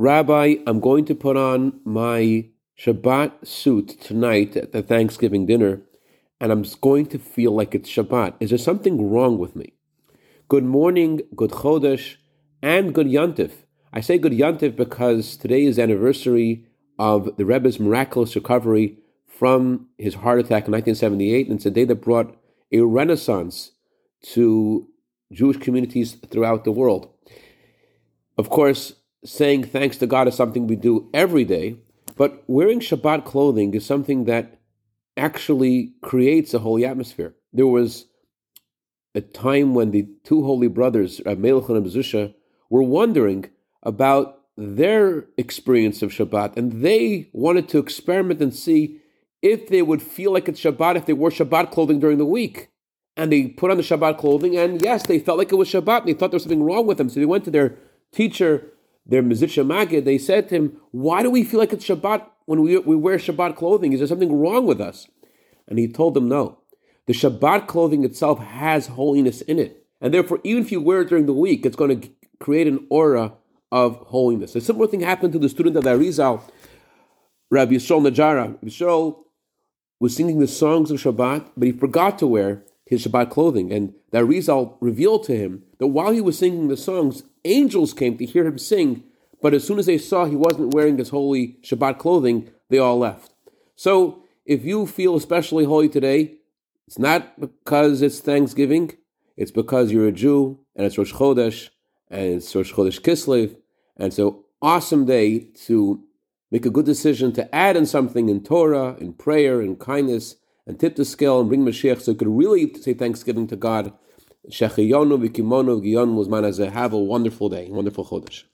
Rabbi, I'm going to put on my Shabbat suit tonight at the Thanksgiving dinner, and I'm going to feel like it's Shabbat. Is there something wrong with me? Good morning, good Chodesh, and good Yantif. I say good Yantif because today is anniversary of the Rebbe's miraculous recovery from his heart attack in 1978, and it's a day that brought a renaissance to Jewish communities throughout the world. Of course, saying thanks to God is something we do every day, but wearing Shabbat clothing is something that actually creates a holy atmosphere. There was a time when the two holy brothers, Melech and Zusha, were wondering about their experience of Shabbat, and they wanted to experiment and see if they would feel like it's Shabbat if they wore Shabbat clothing during the week. And they put on the Shabbat clothing, and yes, they felt like it was Shabbat, and they thought there was something wrong with them. So they went to their teacher, their Mezritch Magid, they said to him, Why do we feel like it's Shabbat when we, we wear Shabbat clothing? Is there something wrong with us? And he told them, No. The Shabbat clothing itself has holiness in it. And therefore, even if you wear it during the week, it's going to create an aura of holiness. A similar thing happened to the student of the Arizal, Rabbi Yisrael Najara. Yisrael was singing the songs of Shabbat, but he forgot to wear his Shabbat clothing. And that Arizal revealed to him that while he was singing the songs, angels came to hear him sing, but as soon as they saw he wasn't wearing his holy Shabbat clothing, they all left. So if you feel especially holy today, it's not because it's Thanksgiving, it's because you're a Jew and it's Rosh Chodesh and it's Rosh Chodesh Kislev, and so awesome day to make a good decision to add in something in Torah, in prayer, in kindness, and tip the scale and bring Mashiach so you could really say thanksgiving to God. Shechiyonu v'kimono v'giyon was man Have a wonderful day, wonderful Chodesh.